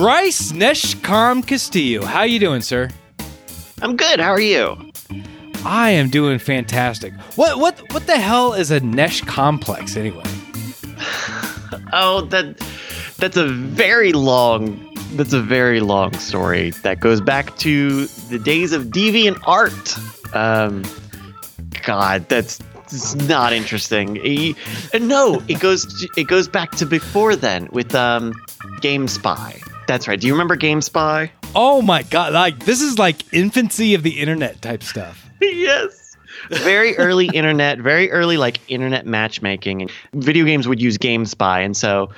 Bryce Neshcom Castillo. How you doing, sir? I'm good. How are you? I am doing fantastic. What what what the hell is a Nesh complex anyway? Oh, that that's a very long that's a very long story that goes back to the days of DeviantArt. Um, God, that's, not interesting. He- no, it goes it goes back to before then with um, GameSpy. That's right. Do you remember GameSpy? Oh my god! Like this is like infancy of the internet type stuff. yes. Very early internet, very early like internet matchmaking, and video games would use GameSpy, and so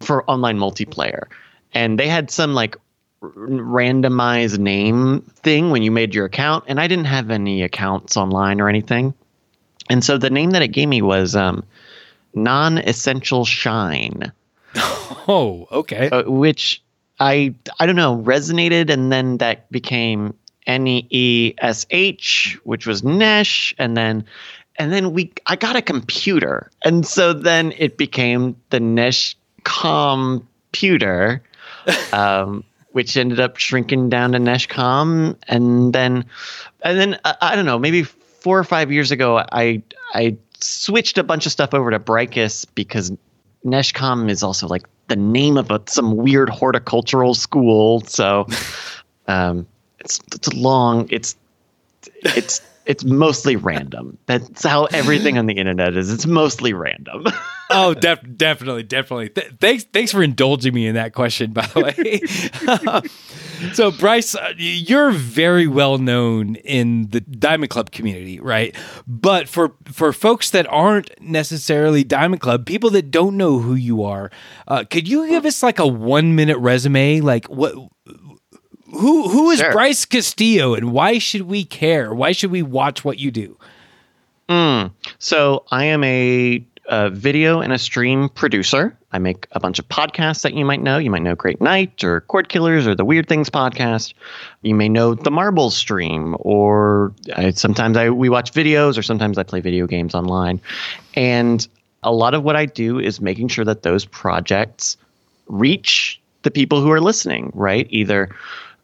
for online multiplayer, and they had some like r- randomized name thing when you made your account, and I didn't have any accounts online or anything, and so the name that it gave me was um, non-essential shine Oh, okay. uh, which I I don't know resonated, and then that became N E S H, which was Nesh, and then and then we I got a computer, and so then it became the Nesh computer, um, which ended up shrinking down to Neshcom, and then and then uh, I don't know maybe four or five years ago I I switched a bunch of stuff over to Bricus because Neshcom is also like the name of a, some weird horticultural school. So um, it's it's long. It's it's it's mostly random. That's how everything on the internet is. It's mostly random. oh, def- definitely, definitely. Th- thanks, thanks for indulging me in that question. By the way, so Bryce, uh, you're very well known in the Diamond Club community, right? But for for folks that aren't necessarily Diamond Club, people that don't know who you are, uh, could you give us like a one minute resume? Like what? Who who is Sure. Bryce Castillo, and why should we care? Why should we watch what you do? So I am a, uh video and a stream producer. I make a bunch of podcasts that you might know. You might know Great Night or Cord Killers or the Weird Things podcast. You may know the Marbles stream, or I, sometimes I we watch videos, or sometimes I play video games online. And a lot of what I do is making sure that those projects reach the people who are listening, right? Either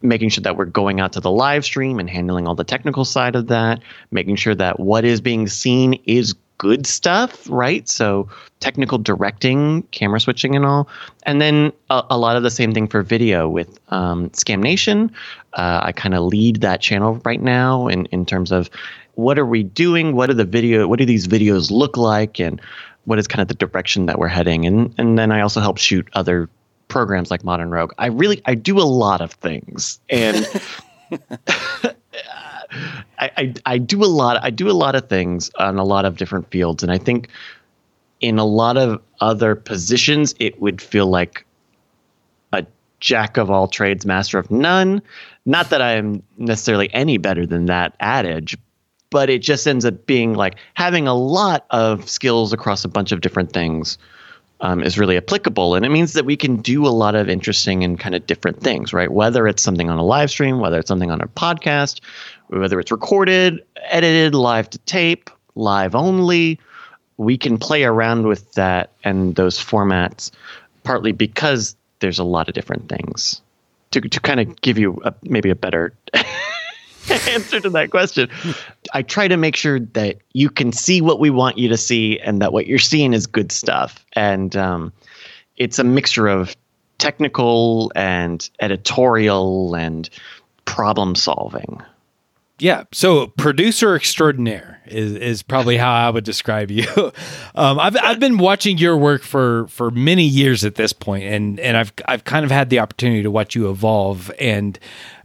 making sure that we're going out to the live stream and handling all the technical side of that, making sure that what is being seen is good stuff, right? So technical directing, camera switching, and all. And then a, a lot of the same thing for video with um, Scam Nation. Uh, I kind of lead that channel right now in, in terms of what are we doing? What are the video? What do these videos look like? And what is kind of the direction that we're heading? And and then I also help shoot other programs like Modern Rogue. I really I do a lot of things, and I, I I do a lot. I do a lot of things on a lot of different fields, and I think in a lot of other positions, it would feel like a jack of all trades, master of none. Not that I am necessarily any better than that adage, but it just ends up being like having a lot of skills across a bunch of different things um, is really applicable. And it means that we can do a lot of interesting and kind of different things, right? Whether it's something on a live stream, whether it's something on a podcast, whether it's recorded, edited, live to tape, live only, we can play around with that and those formats partly because there's a lot of different things. To, to kind of give you a, maybe a better answer to that question. I try to make sure that you can see what we want you to see and that what you're seeing is good stuff. And um, it's a mixture of technical and editorial and problem solving. Yeah. So producer extraordinaire is, is probably how I would describe you. um, I've, I've been watching your work for, for many years at this point, and, and I've, I've kind of had the opportunity to watch you evolve and,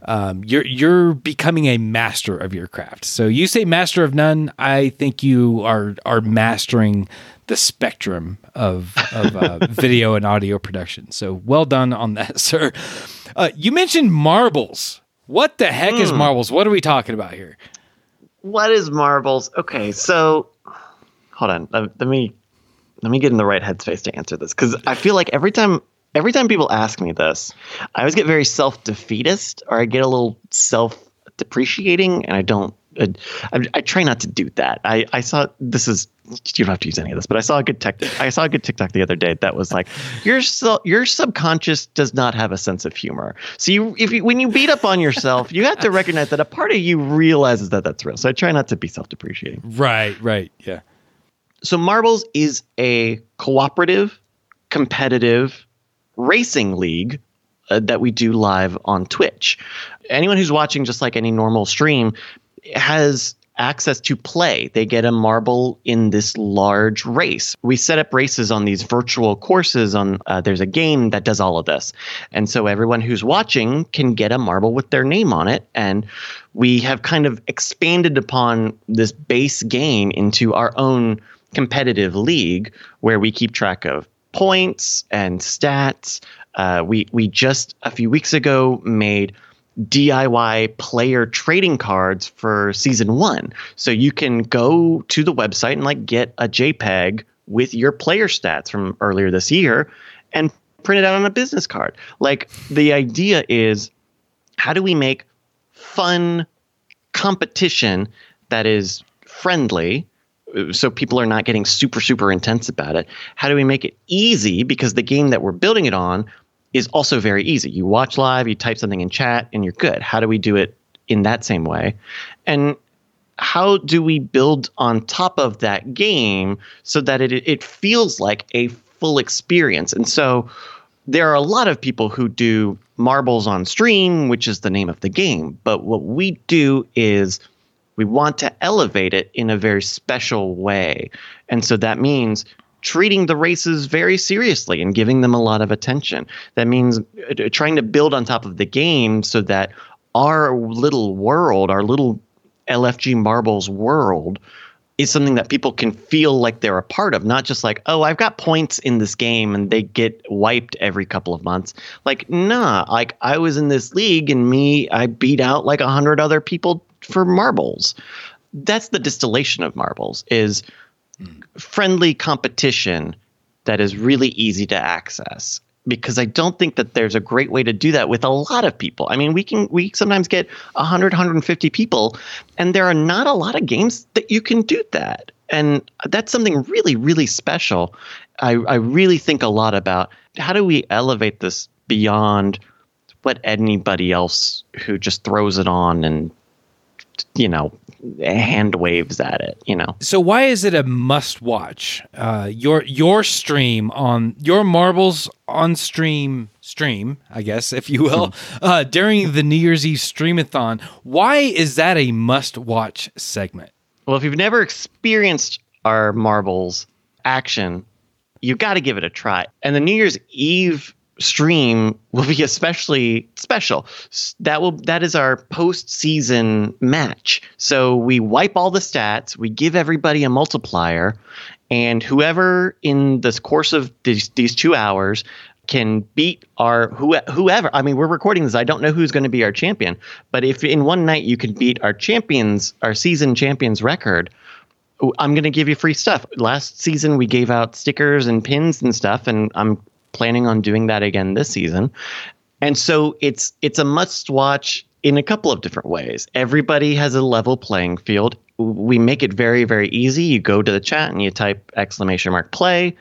um, you're, you're becoming a master of your craft. So you say master of none. I think you are, are mastering the spectrum of, of uh, video and audio production. So well done on that, sir. Uh, you mentioned marbles. What the heck is hmm. marbles? What are we talking about here? What is marbles? Okay, so hold on. Let, let me let me get in the right headspace to answer this because I feel like every time every time people ask me this, I always get very self defeatist or I get a little self depreciating, and I don't I, I, try not to do that. I, I saw this is you don't have to use any of this, but I saw a good tech. I saw a good TikTok the other day that was like your your subconscious does not have a sense of humor. So you if you, when you beat up on yourself, you have to recognize that a part of you realizes that that's real. So I try not to be self depreciating. Right. Right. Yeah. So Marbles is a cooperative, competitive racing league uh, that we do live on Twitch. Anyone who's watching, just like any normal stream, has access to play. They get a marble in this large race. We set up races on these virtual courses. On uh, there's a game that does all of this, and so everyone who's watching can get a marble with their name on it. And we have kind of expanded upon this base game into our own competitive league where we keep track of points and stats. Uh, we we just a few weeks ago made DIY player trading cards for season one. So you can go to the website and like get a JPEG with your player stats from earlier this year and print it out on a business card. Like the idea is how do we make fun competition that is friendly so people are not getting super super intense about it how do we make it easy because the game that we're building it on is also very easy. You watch live, you type something in chat, and you're good. How do we do it in that same way? And how do we build on top of that game so that it it feels like a full experience? And so there are a lot of people who do marbles on stream, which is the name of the game. But what we do is we want to elevate it in a very special way. And so that means treating the races very seriously and giving them a lot of attention. That means uh, trying to build on top of the game so that our little world, our little LFG marbles world, is something that people can feel like they're a part of, not just like, oh, I've got points in this game and they get wiped every couple of months. Like, nah, like I was in this league and me, I beat out like a hundred other people for marbles. That's the distillation of marbles is friendly competition that is really easy to access because I don't think that there's a great way to do that with a lot of people. I mean, we can we sometimes get 100 150 people and there are not a lot of games that you can do that. And that's something really really special. I I really think a lot about how do we elevate this beyond what anybody else who just throws it on and you know hand waves at it you know. So why is it a must watch? Uh, your your stream on your marbles on stream stream i guess if you will hmm. uh, during the new year's eve streamathon why is that a must watch segment? Well if you've never experienced our marbles action you've got to give it a try. And the new year's eve stream will be especially special. That will that is our postseason match. So we wipe all the stats, we give everybody a multiplier, and whoever in this course of these, these two hours can beat our who, whoever. I mean, we're recording this. I don't know who's going to be our champion, but if in one night you can beat our champions, our season champions record, I'm going to give you free stuff. Last season we gave out stickers and pins and stuff, and I'm planning on doing that again this season. And so it's it's a must watch in a couple of different ways. Everybody has a level playing field. We make it very very easy. You go to the chat and you type exclamation mark play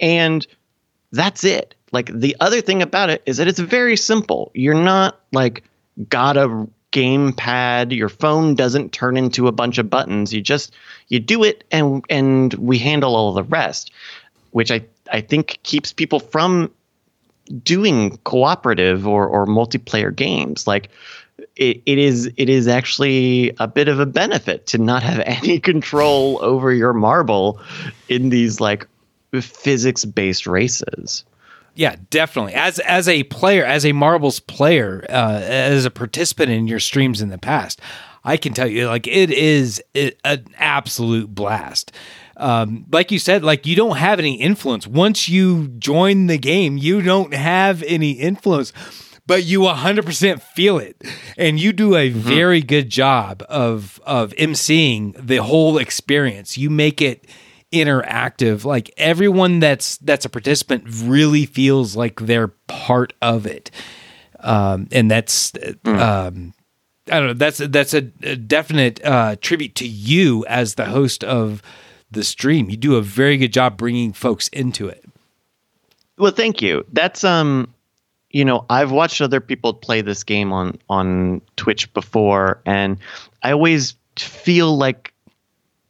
and that's it. Like the other thing about it is that it's very simple. You're not like got a game pad your phone doesn't turn into a bunch of buttons you just you do it and and we handle all the rest which i I think keeps people from doing cooperative or, or multiplayer games. Like it, it is it is actually a bit of a benefit to not have any control over your marble in these like physics based races. Yeah, definitely. As as a player, as a marbles player, uh, as a participant in your streams in the past, I can tell you, like it is an absolute blast um, like you said, like you don't have any influence. Once you join the game, you don't have any influence, but you 100% feel it. And you do a mm-hmm. very good job of, of emceeing the whole experience. You make it interactive. Like everyone that's, that's a participant really feels like they're part of it. Um, and that's, mm. um, I don't know. That's that's a, a definite uh, tribute to you as the host of the stream. You do a very good job bringing folks into it. Well, thank you. That's um, you know, I've watched other people play this game on on Twitch before, and I always feel like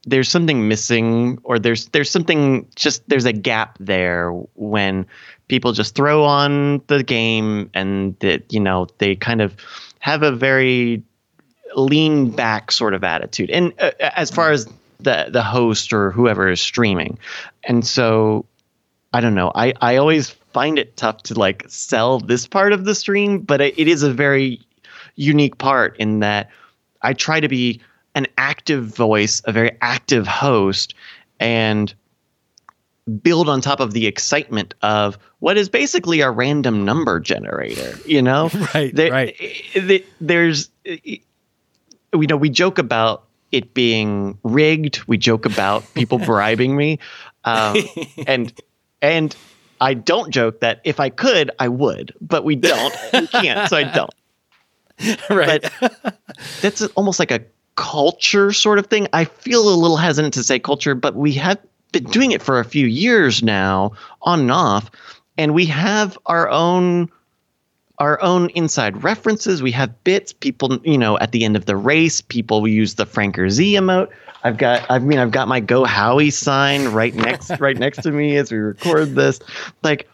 there's something missing, or there's there's something just there's a gap there when people just throw on the game and that you know they kind of have a very lean back sort of attitude and uh, as far as the the host or whoever is streaming. And so i don't know. I i always find it tough to like sell this part of the stream but it, it is a very unique part in that i try to be an active voice a very active host and build on top of the excitement of what is basically a random number generator you know? Right there, right. Eh, eh, there's eh, you know we joke about it being rigged we joke about people bribing me. Um, and and i don't joke that if i could i would but we don't. We can't so i don't. Right. But that's almost like a culture sort of thing. I feel a little hesitant to say culture but we have been doing it for a few years now, on and off, and we have our own our own inside references. We have bits. People, you know, at the end of the race, people use the FrankerZ emote. I've got, I mean, I've got my Go Howie sign right next, right next to me as we record this. Like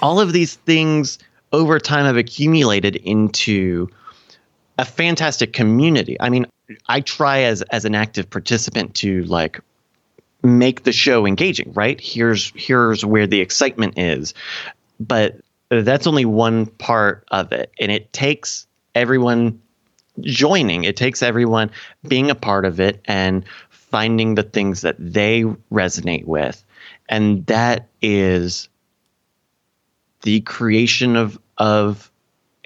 all of these things over time have accumulated into a fantastic community. I mean, I try as as an active participant to like make the show engaging, right? Here's here's where the excitement is. But that's only one part of it. And it takes everyone joining. It takes everyone being a part of it and finding the things that they resonate with. And that is the creation of of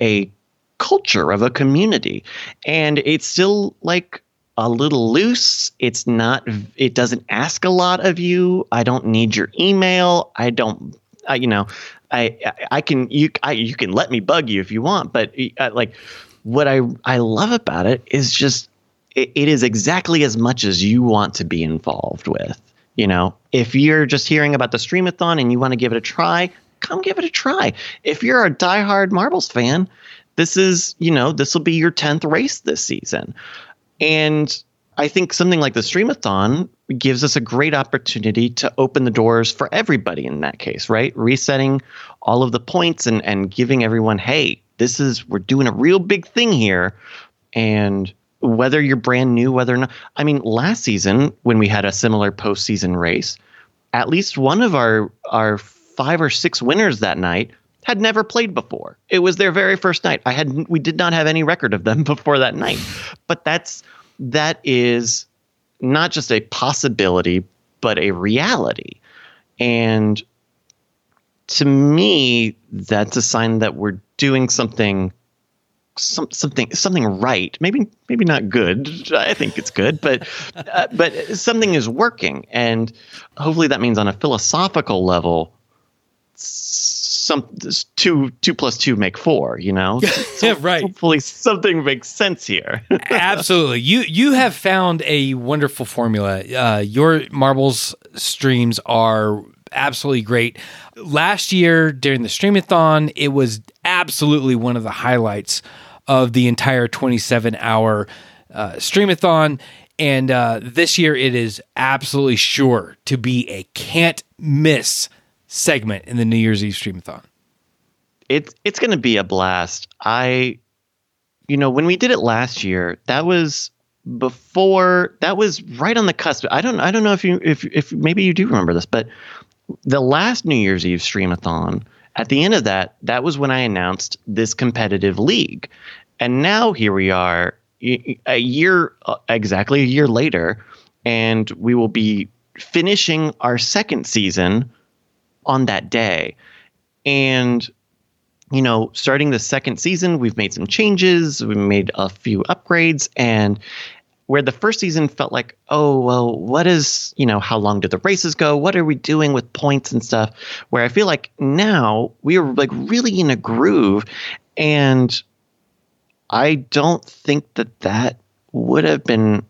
a culture of a community. And it's still like a little loose. It's not, it doesn't ask a lot of you. I don't need your email. I don't, you know, I, I can, you, I, you can let me bug you if you want, but uh, like what I, I love about it is just, it, it is exactly as much as you want to be involved with. You know, if you're just hearing about the Streamathon and you want to give it a try, come give it a try. If you're a diehard Marbles fan, this is, you know, this will be your 10th race this season. And I think something like the Streamathon gives us a great opportunity to open the doors for everybody in that case, right? Resetting all of the points and, and giving everyone, hey, this is, we're doing a real big thing here. And whether you're brand new, whether or not, I mean, last season when we had a similar postseason race, at least one of our, our five or six winners that night had never played before. It was their very first night. I had we did not have any record of them before that night. But that's that is not just a possibility but a reality. And to me that's a sign that we're doing something some, something something right. Maybe maybe not good. I think it's good but uh, but something is working. And hopefully that means on a philosophical level some two two plus two make four you know? So right. hopefully something makes sense here. Absolutely. You you have found a wonderful formula. Uh, your marbles streams are absolutely great. Last year during the streamathon it was absolutely one of the highlights of the entire 27 hour uh, streamathon. And uh, this year it is absolutely sure to be a can't miss segment in the New Year's Eve Streamathon. It's it's going to be a blast. I, you know, when we did it last year, that was before that was right on the cusp. I don't I don't know if you if if maybe you do remember this, but the last New Year's Eve Streamathon, at the end of that, that was when I announced this competitive league, and now here we are, a year uh, exactly a year later, and we will be finishing our second season on that day. And you know, starting the second season, we've made some changes, we made a few upgrades, and where the first season felt like, oh, well, what is, you know, how long do the races go? What are we doing with points and stuff? Where I feel like now we are like really in a groove and I don't think that that would have been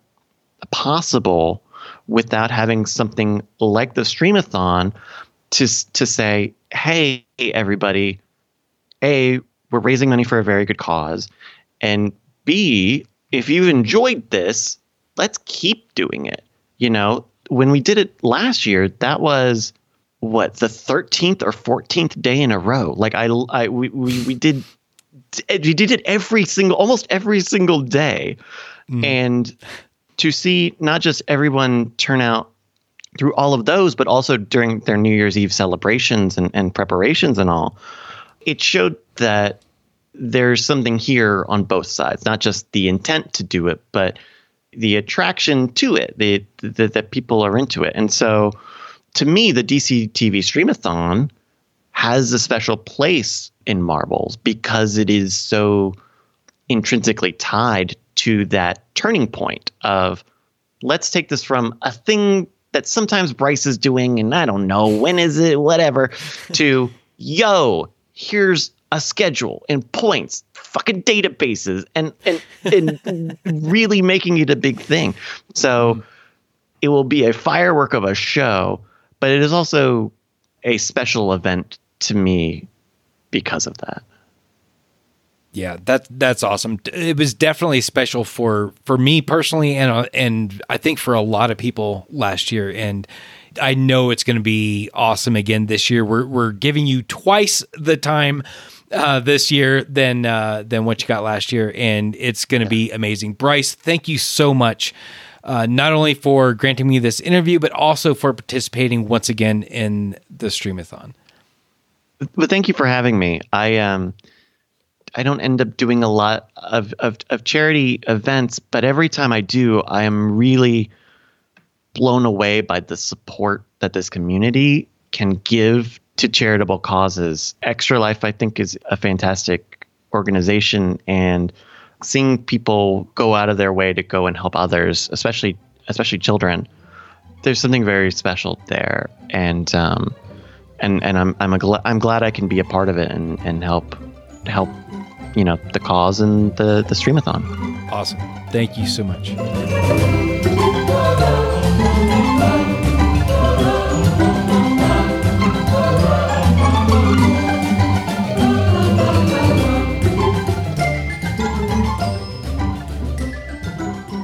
possible without having something like the Streamathon to to say, "Hey, everybody, a we're raising money for a very good cause, and b if you've enjoyed this, let's keep doing it." You know, when we did it last year, that was what the 13th or 14th day in a row. Like I, I we, we, we did we did it every single almost every single day mm. and to see not just everyone turn out through all of those but also during their new year's eve celebrations and, and preparations and all it showed that there's something here on both sides not just the intent to do it but the attraction to it the, the that people are into it. And so to me the dc tv streamathon has a special place in marbles because it is so intrinsically tied to that turning point of let's take this from a thing that sometimes Bryce is doing and I don't know when is it whatever to yo here's a schedule and points fucking databases and and and really making it a big thing so it will be a firework of a show but it is also a special event to me because of that. Yeah, that that's awesome. It was definitely special for for me personally, and uh, and I think for a lot of people last year. And I know it's going to be awesome again this year. We're we're giving you twice the time uh, this year than uh, than what you got last year, and it's going to be amazing. Bryce, thank you so much. Uh, not only for granting me this interview, but also for participating once again in the Streamathon. But thank you for having me. I um I don't end up doing a lot of, of, of charity events, but every time I do, I am really blown away by the support that this community can give to charitable causes. Extra Life, I think, is a fantastic organization, and seeing people go out of their way to go and help others, especially especially children, there's something very special there. And um, and and I'm I'm a I'm glad I can be a part of it and and help help you know the cause and the the streamathon. Awesome. Thank you so much.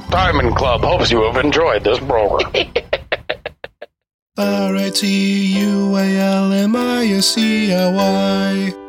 Diamond Club hopes you have enjoyed this program. R I T U A L M I S C L Y.